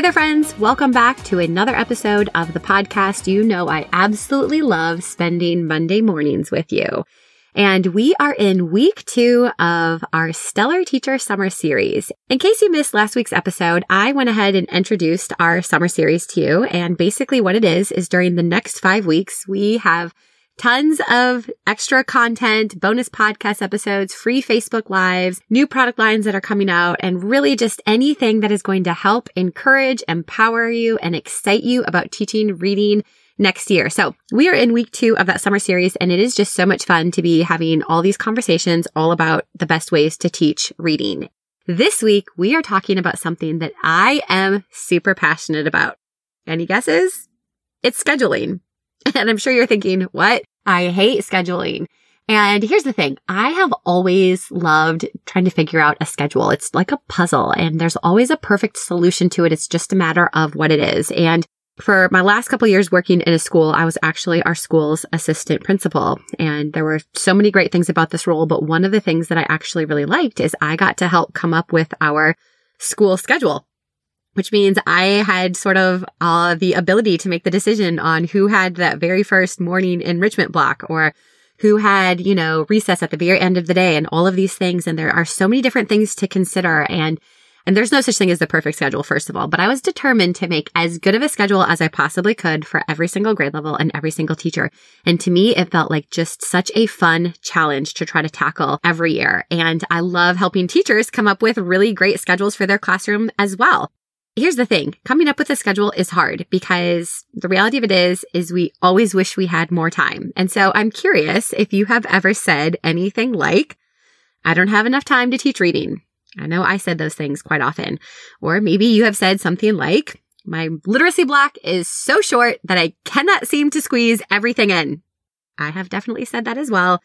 Hey there, friends. Welcome back to another episode of the podcast. You know, I absolutely love spending Monday mornings with you. And we are in week two of our Stellar Teacher Summer Series. In case you missed last week's episode, I went ahead and introduced our summer series to you. And basically what it is, is during the next five weeks, we have tons of extra content, bonus podcast episodes, free Facebook lives, new product lines that are coming out, and really just anything that is going to help encourage, empower you, and excite you about teaching, reading, next year. So we are in week two of that summer series and it is just so much fun to be having all these conversations all about the best ways to teach reading. This week we are talking about something that I am super passionate about. Any guesses? It's scheduling. And I'm sure you're thinking, what? I hate scheduling. And here's the thing. I have always loved trying to figure out a schedule. It's like a puzzle and there's always a perfect solution to it. It's just a matter of what it is. And for my last couple years working in a school, I was actually our school's assistant principal. And there were so many great things about this role. But one of the things that I actually really liked is I got to help come up with our school schedule which means I had sort of uh, the ability to make the decision on who had that very first morning enrichment block or who had, you know, recess at the very end of the day and all of these things. And there are so many different things to consider. And and there's no such thing as the perfect schedule, first of all, but I was determined to make as good of a schedule as I possibly could for every single grade level and every single teacher. And to me, it felt like just such a fun challenge to try to tackle every year. And I love helping teachers come up with really great schedules for their classroom as well. Here's the thing. Coming up with a schedule is hard because the reality of it is, is we always wish we had more time. And so I'm curious if you have ever said anything like, I don't have enough time to teach reading. I know I said those things quite often. Or maybe you have said something like, my literacy block is so short that I cannot seem to squeeze everything in. I have definitely said that as well.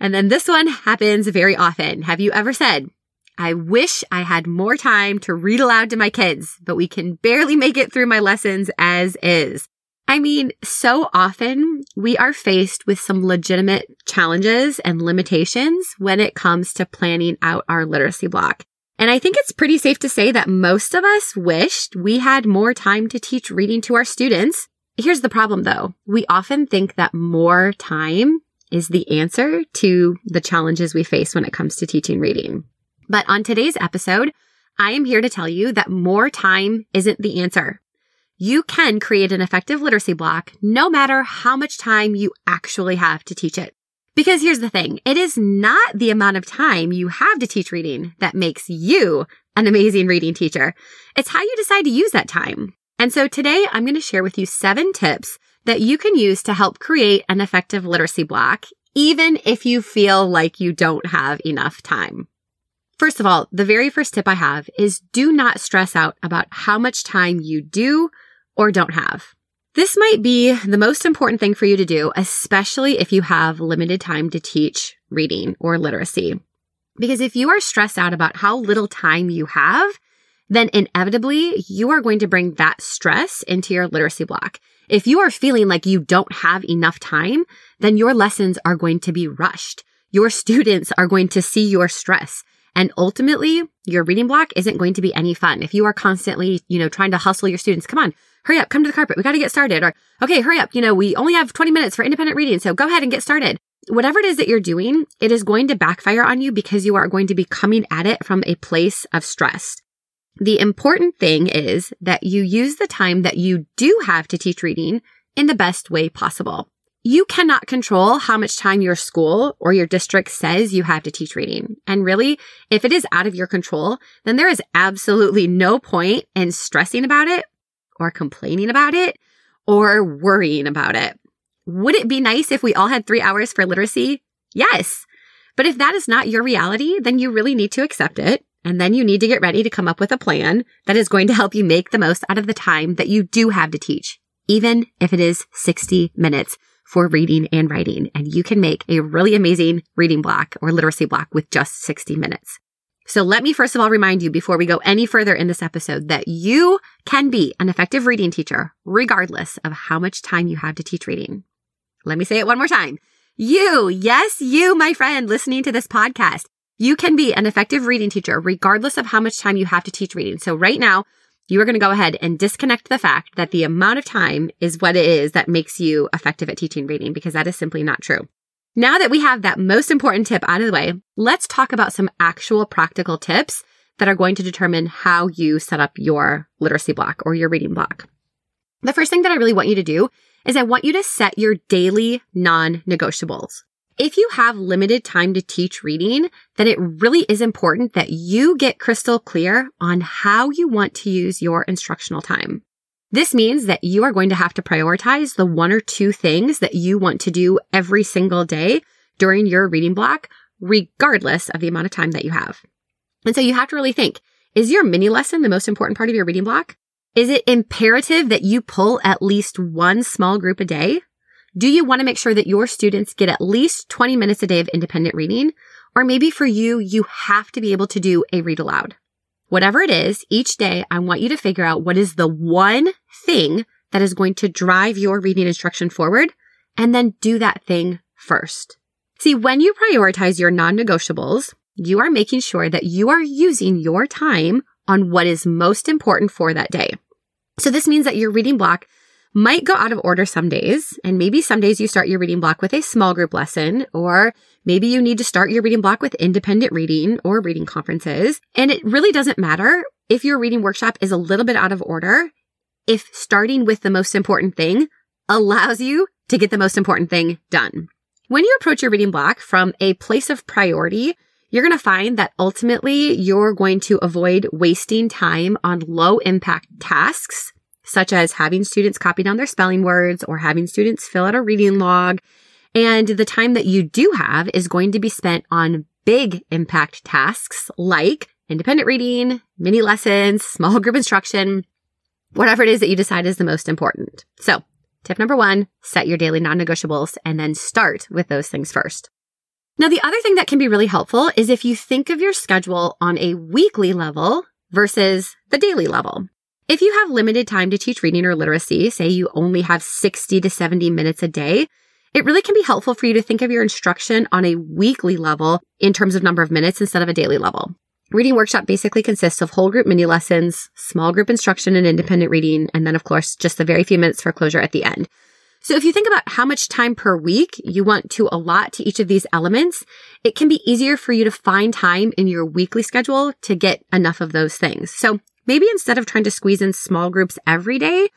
And then this one happens very often. Have you ever said, I wish I had more time to read aloud to my kids, but we can barely make it through my lessons as is. I mean, so often we are faced with some legitimate challenges and limitations when it comes to planning out our literacy block. And I think it's pretty safe to say that most of us wished we had more time to teach reading to our students. Here's the problem though. We often think that more time is the answer to the challenges we face when it comes to teaching reading. But on today's episode, I am here to tell you that more time isn't the answer. You can create an effective literacy block no matter how much time you actually have to teach it. Because here's the thing. It is not the amount of time you have to teach reading that makes you an amazing reading teacher. It's how you decide to use that time. And so today I'm going to share with you seven tips that you can use to help create an effective literacy block, even if you feel like you don't have enough time. First of all, the very first tip I have is do not stress out about how much time you do or don't have. This might be the most important thing for you to do, especially if you have limited time to teach reading or literacy. Because if you are stressed out about how little time you have, then inevitably you are going to bring that stress into your literacy block. If you are feeling like you don't have enough time, then your lessons are going to be rushed. Your students are going to see your stress. And ultimately, your reading block isn't going to be any fun. If you are constantly, you know, trying to hustle your students, come on, hurry up, come to the carpet. We got to get started. Or, okay, hurry up. You know, we only have 20 minutes for independent reading. So go ahead and get started. Whatever it is that you're doing, it is going to backfire on you because you are going to be coming at it from a place of stress. The important thing is that you use the time that you do have to teach reading in the best way possible. You cannot control how much time your school or your district says you have to teach reading. And really, if it is out of your control, then there is absolutely no point in stressing about it or complaining about it or worrying about it. Would it be nice if we all had three hours for literacy? Yes. But if that is not your reality, then you really need to accept it. And then you need to get ready to come up with a plan that is going to help you make the most out of the time that you do have to teach, even if it is 60 minutes for reading and writing. And you can make a really amazing reading block or literacy block with just 60 minutes. So let me first of all remind you before we go any further in this episode that you can be an effective reading teacher regardless of how much time you have to teach reading. Let me say it one more time. You, yes, you, my friend, listening to this podcast, you can be an effective reading teacher regardless of how much time you have to teach reading. So right now, you are going to go ahead and disconnect the fact that the amount of time is what it is that makes you effective at teaching reading because that is simply not true. Now that we have that most important tip out of the way, let's talk about some actual practical tips that are going to determine how you set up your literacy block or your reading block. The first thing that I really want you to do is I want you to set your daily non-negotiables. If you have limited time to teach reading, then it really is important that you get crystal clear on how you want to use your instructional time. This means that you are going to have to prioritize the one or two things that you want to do every single day during your reading block, regardless of the amount of time that you have. And so you have to really think, is your mini lesson the most important part of your reading block? Is it imperative that you pull at least one small group a day? Do you want to make sure that your students get at least 20 minutes a day of independent reading? Or maybe for you, you have to be able to do a read aloud. Whatever it is, each day I want you to figure out what is the one thing that is going to drive your reading instruction forward and then do that thing first. See, when you prioritize your non-negotiables, you are making sure that you are using your time on what is most important for that day. So this means that your reading block might go out of order some days. And maybe some days you start your reading block with a small group lesson, or maybe you need to start your reading block with independent reading or reading conferences. And it really doesn't matter if your reading workshop is a little bit out of order. If starting with the most important thing allows you to get the most important thing done. When you approach your reading block from a place of priority, you're going to find that ultimately you're going to avoid wasting time on low impact tasks such as having students copy down their spelling words or having students fill out a reading log. And the time that you do have is going to be spent on big impact tasks like independent reading, mini lessons, small group instruction, whatever it is that you decide is the most important. So tip number one, set your daily non-negotiables and then start with those things first. Now, the other thing that can be really helpful is if you think of your schedule on a weekly level versus the daily level. If you have limited time to teach reading or literacy, say you only have 60 to 70 minutes a day, it really can be helpful for you to think of your instruction on a weekly level in terms of number of minutes instead of a daily level. Reading workshop basically consists of whole group mini lessons, small group instruction and independent reading, and then of course just the very few minutes for closure at the end. So if you think about how much time per week you want to allot to each of these elements, it can be easier for you to find time in your weekly schedule to get enough of those things. So Maybe instead of trying to squeeze in small groups every day,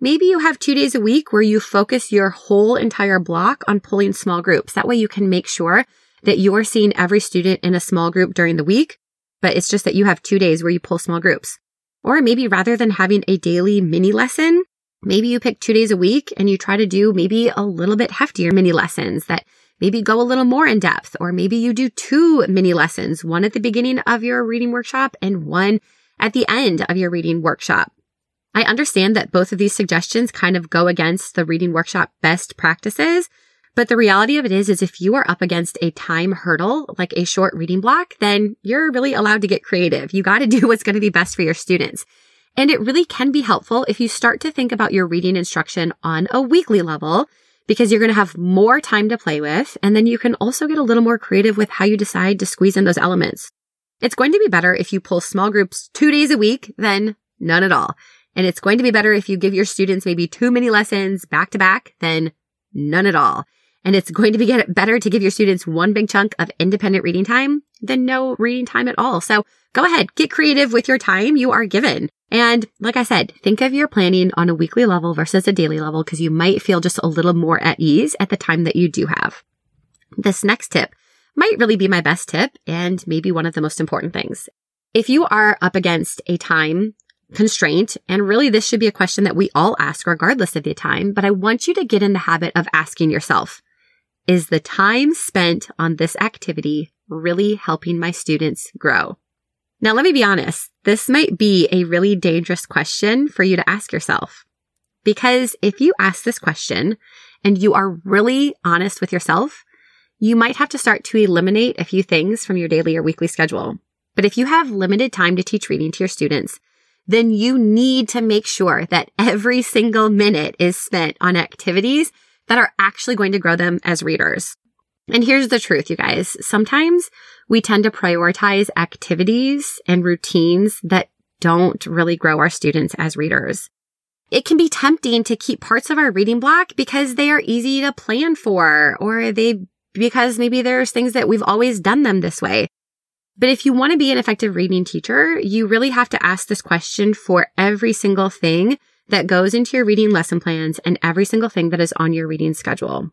maybe you have two days a week where you focus your whole entire block on pulling small groups. That way you can make sure that you're seeing every student in a small group during the week, but it's just that you have two days where you pull small groups. Or maybe rather than having a daily mini lesson, maybe you pick two days a week and you try to do maybe a little bit heftier mini lessons that maybe go a little more in depth. Or maybe you do two mini lessons, one at the beginning of your reading workshop and one at the end of your reading workshop. I understand that both of these suggestions kind of go against the reading workshop best practices. But the reality of it is, is if you are up against a time hurdle, like a short reading block, then you're really allowed to get creative. You got to do what's going to be best for your students. And it really can be helpful if you start to think about your reading instruction on a weekly level because you're going to have more time to play with. And then you can also get a little more creative with how you decide to squeeze in those elements. It's going to be better if you pull small groups two days a week than none at all. And it's going to be better if you give your students maybe too many lessons back to back than none at all. And it's going to be better to give your students one big chunk of independent reading time than no reading time at all. So go ahead, get creative with your time you are given. And like I said, think of your planning on a weekly level versus a daily level because you might feel just a little more at ease at the time that you do have. This next tip might really be my best tip and maybe one of the most important things. If you are up against a time constraint. And really, this should be a question that we all ask regardless of the time. But I want you to get in the habit of asking yourself, is the time spent on this activity really helping my students grow? Now, let me be honest. This might be a really dangerous question for you to ask yourself. Because if you ask this question and you are really honest with yourself, you might have to start to eliminate a few things from your daily or weekly schedule. But if you have limited time to teach reading to your students, then you need to make sure that every single minute is spent on activities that are actually going to grow them as readers. And here's the truth, you guys. Sometimes we tend to prioritize activities and routines that don't really grow our students as readers. It can be tempting to keep parts of our reading block because they are easy to plan for, or they, because maybe there's things that we've always done them this way. But if you want to be an effective reading teacher, you really have to ask this question for every single thing that goes into your reading lesson plans and every single thing that is on your reading schedule.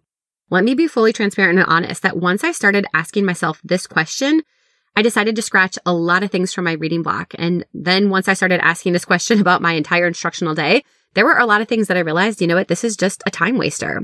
Let me be fully transparent and honest that once I started asking myself this question, I decided to scratch a lot of things from my reading block. And then once I started asking this question about my entire instructional day, there were a lot of things that I realized, you know what, this is just a time waster.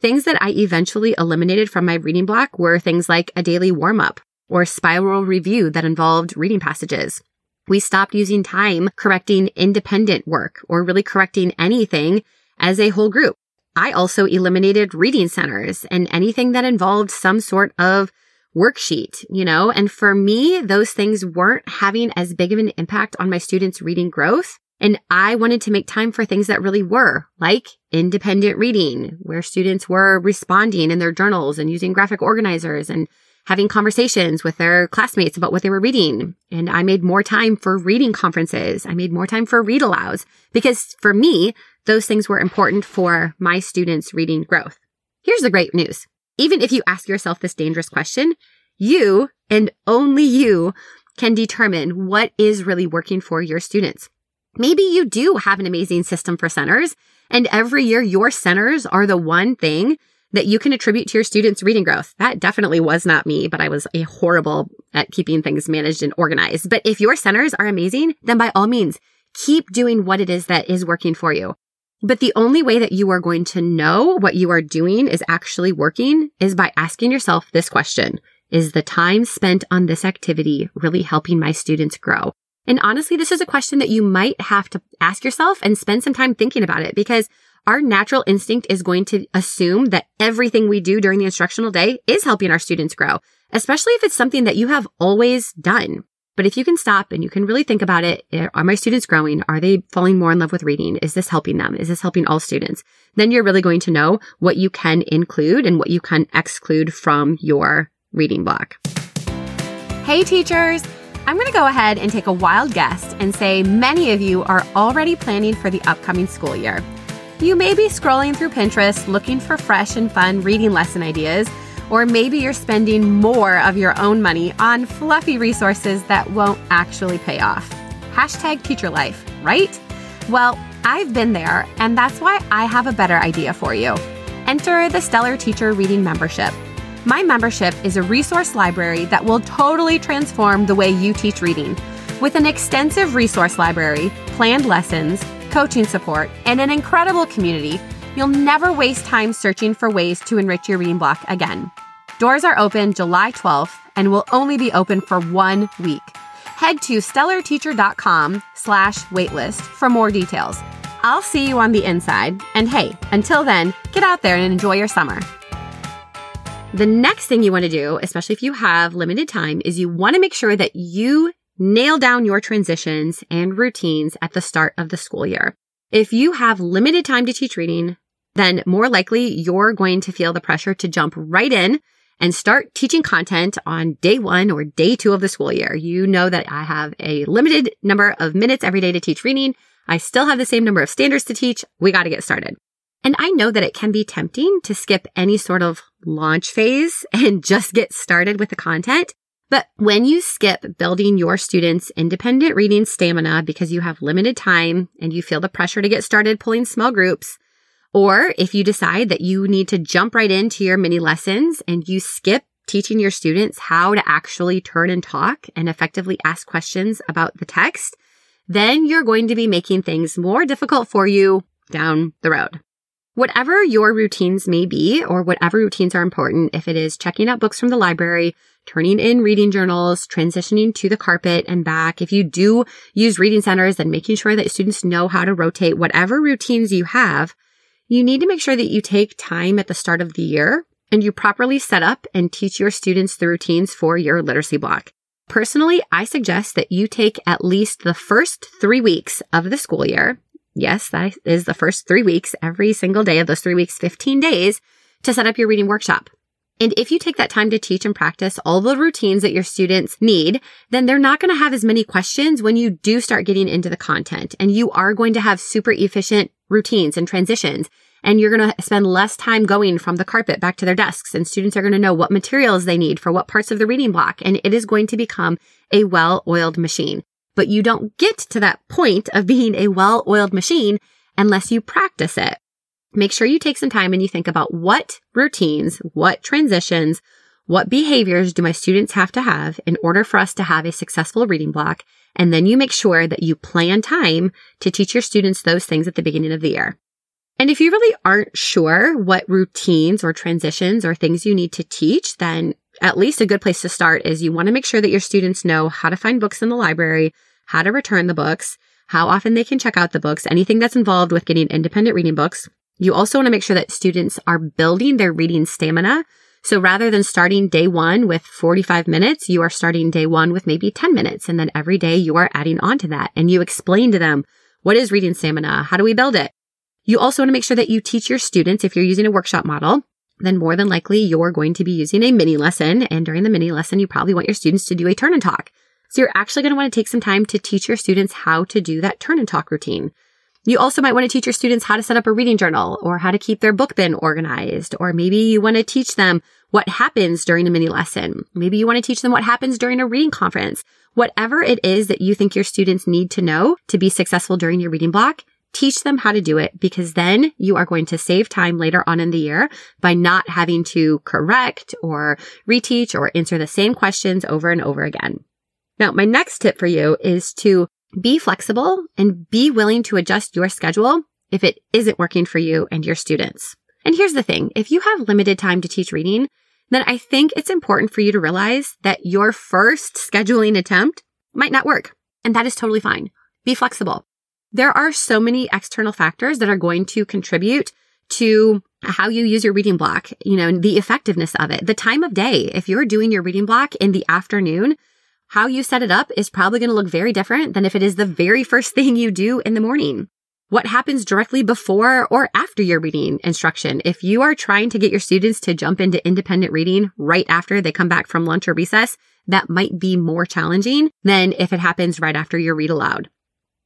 Things that I eventually eliminated from my reading block were things like a daily warm up or spiral review that involved reading passages. We stopped using time correcting independent work or really correcting anything as a whole group. I also eliminated reading centers and anything that involved some sort of worksheet, you know, and for me, those things weren't having as big of an impact on my students' reading growth. And I wanted to make time for things that really were like independent reading, where students were responding in their journals and using graphic organizers and having conversations with their classmates about what they were reading. And I made more time for reading conferences. I made more time for read alouds because for me, those things were important for my students' reading growth. Here's the great news. Even if you ask yourself this dangerous question, you and only you can determine what is really working for your students. Maybe you do have an amazing system for centers and every year your centers are the one thing that you can attribute to your students' reading growth. That definitely was not me, but I was a horrible at keeping things managed and organized. But if your centers are amazing, then by all means, keep doing what it is that is working for you. But the only way that you are going to know what you are doing is actually working is by asking yourself this question. Is the time spent on this activity really helping my students grow? And honestly, this is a question that you might have to ask yourself and spend some time thinking about it because our natural instinct is going to assume that everything we do during the instructional day is helping our students grow, especially if it's something that you have always done. But if you can stop and you can really think about it, eh, are my students growing? Are they falling more in love with reading? Is this helping them? Is this helping all students? Then you're really going to know what you can include and what you can exclude from your reading block. Hey teachers! I'm going to go ahead and take a wild guess and say many of you are already planning for the upcoming school year. You may be scrolling through Pinterest looking for fresh and fun reading lesson ideas, or maybe you're spending more of your own money on fluffy resources that won't actually pay off. Hashtag teacher life, right? Well, I've been there, and that's why I have a better idea for you. Enter the Stellar Teacher Reading Membership. My membership is a resource library that will totally transform the way you teach reading. With an extensive resource library, planned lessons, coaching support, and an incredible community, you'll never waste time searching for ways to enrich your reading block again. Doors are open July 12th and will only be open for one week. Head to stellarteacher.com slash waitlist for more details. I'll see you on the inside. And hey, until then, get out there and enjoy your summer. The next thing you want to do, especially if you have limited time, is you want to make sure that you nail down your transitions and routines at the start of the school year. If you have limited time to teach reading, then more likely you're going to feel the pressure to jump right in and start teaching content on day one or day two of the school year. You know that I have a limited number of minutes every day to teach reading. I still have the same number of standards to teach. We got to get started. And I know that it can be tempting to skip any sort of launch phase and just get started with the content. But when you skip building your students' independent reading stamina because you have limited time and you feel the pressure to get started pulling small groups, or if you decide that you need to jump right into your mini lessons and you skip teaching your students how to actually turn and talk and effectively ask questions about the text, then you're going to be making things more difficult for you down the road. Whatever your routines may be, or whatever routines are important, if it is checking out books from the library, turning in reading journals, transitioning to the carpet and back, if you do use reading centers, then making sure that students know how to rotate, whatever routines you have, you need to make sure that you take time at the start of the year and you properly set up and teach your students the routines for your literacy block. Personally, I suggest that you take at least the first three weeks of the school year. Yes, that is the first three weeks, every single day of those three weeks, 15 days to set up your reading workshop. And if you take that time to teach and practice all the routines that your students need, then they're not going to have as many questions when you do start getting into the content and you are going to have super efficient routines and transitions. And you're going to spend less time going from the carpet back to their desks and students are going to know what materials they need for what parts of the reading block. And it is going to become a well-oiled machine. But you don't get to that point of being a well-oiled machine unless you practice it make sure you take some time and you think about what routines, what transitions, what behaviors do my students have to have in order for us to have a successful reading block? And then you make sure that you plan time to teach your students those things at the beginning of the year. And if you really aren't sure what routines or transitions or things you need to teach, then at least a good place to start is you want to make sure that your students know how to find books in the library, how to return the books, how often they can check out the books, anything that's involved with getting independent reading books, you also want to make sure that students are building their reading stamina. So rather than starting day one with 45 minutes, you are starting day one with maybe 10 minutes. And then every day you are adding on to that and you explain to them, what is reading stamina? How do we build it? You also want to make sure that you teach your students, if you're using a workshop model, then more than likely you're going to be using a mini lesson. And during the mini lesson, you probably want your students to do a turn and talk. So you're actually going to want to take some time to teach your students how to do that turn and talk routine. You also might want to teach your students how to set up a reading journal or how to keep their book bin organized. Or maybe you want to teach them what happens during a mini lesson. Maybe you want to teach them what happens during a reading conference. Whatever it is that you think your students need to know to be successful during your reading block, teach them how to do it because then you are going to save time later on in the year by not having to correct or reteach or answer the same questions over and over again. Now, my next tip for you is to be flexible and be willing to adjust your schedule if it isn't working for you and your students. And here's the thing. If you have limited time to teach reading, then I think it's important for you to realize that your first scheduling attempt might not work. And that is totally fine. Be flexible. There are so many external factors that are going to contribute to how you use your reading block, you know, the effectiveness of it, the time of day. If you're doing your reading block in the afternoon, how you set it up is probably going to look very different than if it is the very first thing you do in the morning. What happens directly before or after your reading instruction? If you are trying to get your students to jump into independent reading right after they come back from lunch or recess, that might be more challenging than if it happens right after your read aloud.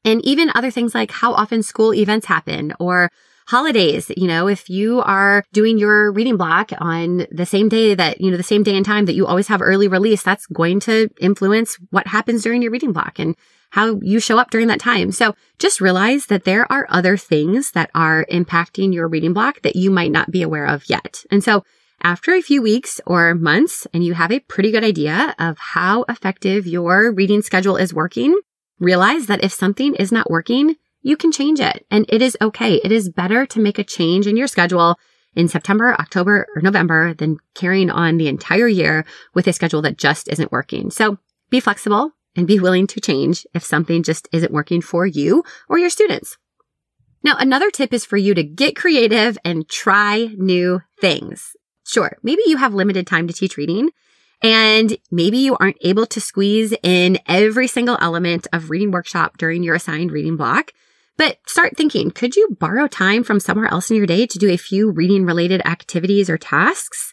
And even other things like how often school events happen or holidays, you know, if you are doing your reading block on the same day that, you know, the same day and time that you always have early release, that's going to influence what happens during your reading block and how you show up during that time. So just realize that there are other things that are impacting your reading block that you might not be aware of yet. And so after a few weeks or months and you have a pretty good idea of how effective your reading schedule is working, Realize that if something is not working, you can change it and it is okay. It is better to make a change in your schedule in September, October, or November than carrying on the entire year with a schedule that just isn't working. So be flexible and be willing to change if something just isn't working for you or your students. Now, another tip is for you to get creative and try new things. Sure, maybe you have limited time to teach reading and maybe you aren't able to squeeze in every single element of reading workshop during your assigned reading block. But start thinking, could you borrow time from somewhere else in your day to do a few reading related activities or tasks?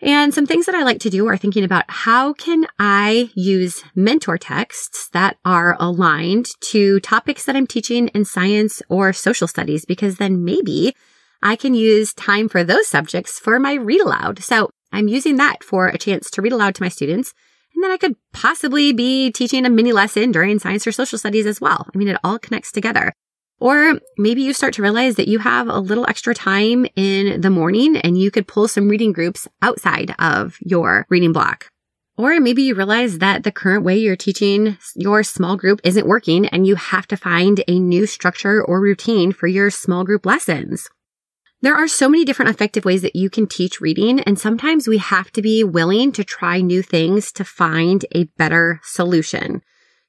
And some things that I like to do are thinking about how can I use mentor texts that are aligned to topics that I'm teaching in science or social studies, because then maybe I can use time for those subjects for my read aloud. So I'm using that for a chance to read aloud to my students and then I could possibly be teaching a mini lesson during science or social studies as well. I mean, it all connects together. Or maybe you start to realize that you have a little extra time in the morning and you could pull some reading groups outside of your reading block. Or maybe you realize that the current way you're teaching your small group isn't working and you have to find a new structure or routine for your small group lessons. There are so many different effective ways that you can teach reading, and sometimes we have to be willing to try new things to find a better solution.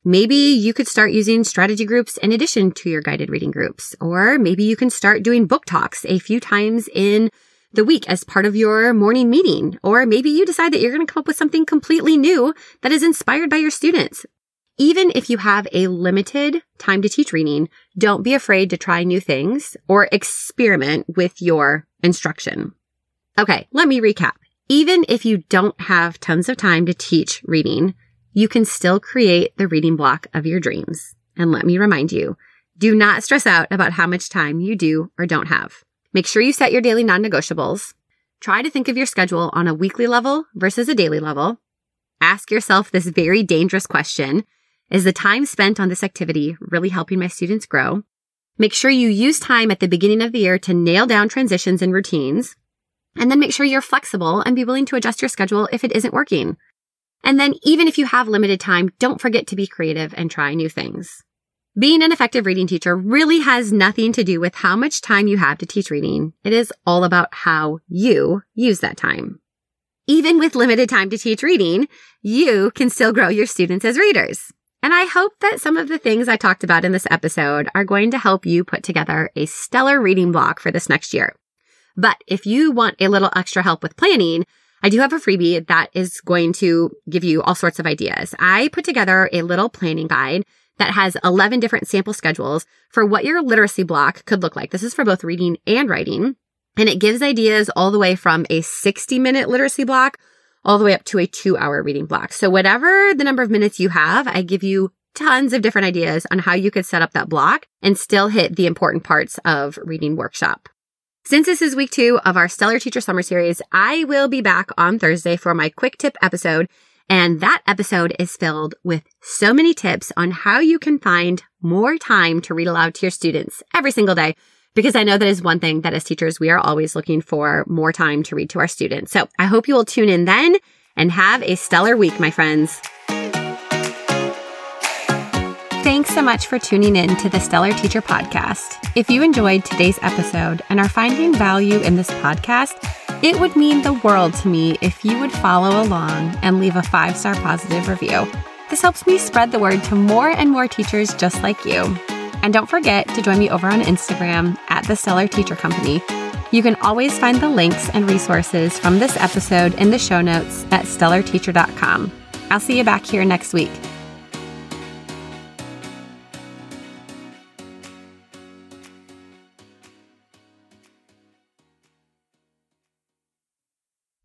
Maybe you could start using strategy groups in addition to your guided reading groups, or maybe you can start doing book talks a few times in the week as part of your morning meeting. Or maybe you decide that you're going to come up with something completely new that is inspired by your students. Even if you have a limited time to teach reading, don't be afraid to try new things or experiment with your instruction. Okay, let me recap. Even if you don't have tons of time to teach reading, you can still create the reading block of your dreams. And let me remind you, do not stress out about how much time you do or don't have. Make sure you set your daily non-negotiables. Try to think of your schedule on a weekly level versus a daily level. Ask yourself this very dangerous question. Is the time spent on this activity really helping my students grow? Make sure you use time at the beginning of the year to nail down transitions and routines. And then make sure you're flexible and be willing to adjust your schedule if it isn't working. And then even if you have limited time, don't forget to be creative and try new things. Being an effective reading teacher really has nothing to do with how much time you have to teach reading. It is all about how you use that time. Even with limited time to teach reading, you can still grow your students as readers. And I hope that some of the things I talked about in this episode are going to help you put together a stellar reading block for this next year. But if you want a little extra help with planning, I do have a freebie that is going to give you all sorts of ideas. I put together a little planning guide that has 11 different sample schedules for what your literacy block could look like. This is for both reading and writing. And it gives ideas all the way from a 60 minute literacy block all the way up to a two hour reading block. So whatever the number of minutes you have, I give you tons of different ideas on how you could set up that block and still hit the important parts of reading workshop. Since this is week two of our Stellar Teacher Summer Series, I will be back on Thursday for my quick tip episode. And that episode is filled with so many tips on how you can find more time to read aloud to your students every single day. Because I know that is one thing that as teachers, we are always looking for more time to read to our students. So I hope you will tune in then and have a stellar week, my friends. Thanks so much for tuning in to the Stellar Teacher Podcast. If you enjoyed today's episode and are finding value in this podcast, it would mean the world to me if you would follow along and leave a five star positive review. This helps me spread the word to more and more teachers just like you. And don't forget to join me over on Instagram at the Stellar Teacher Company. You can always find the links and resources from this episode in the show notes at stellarteacher.com. I'll see you back here next week.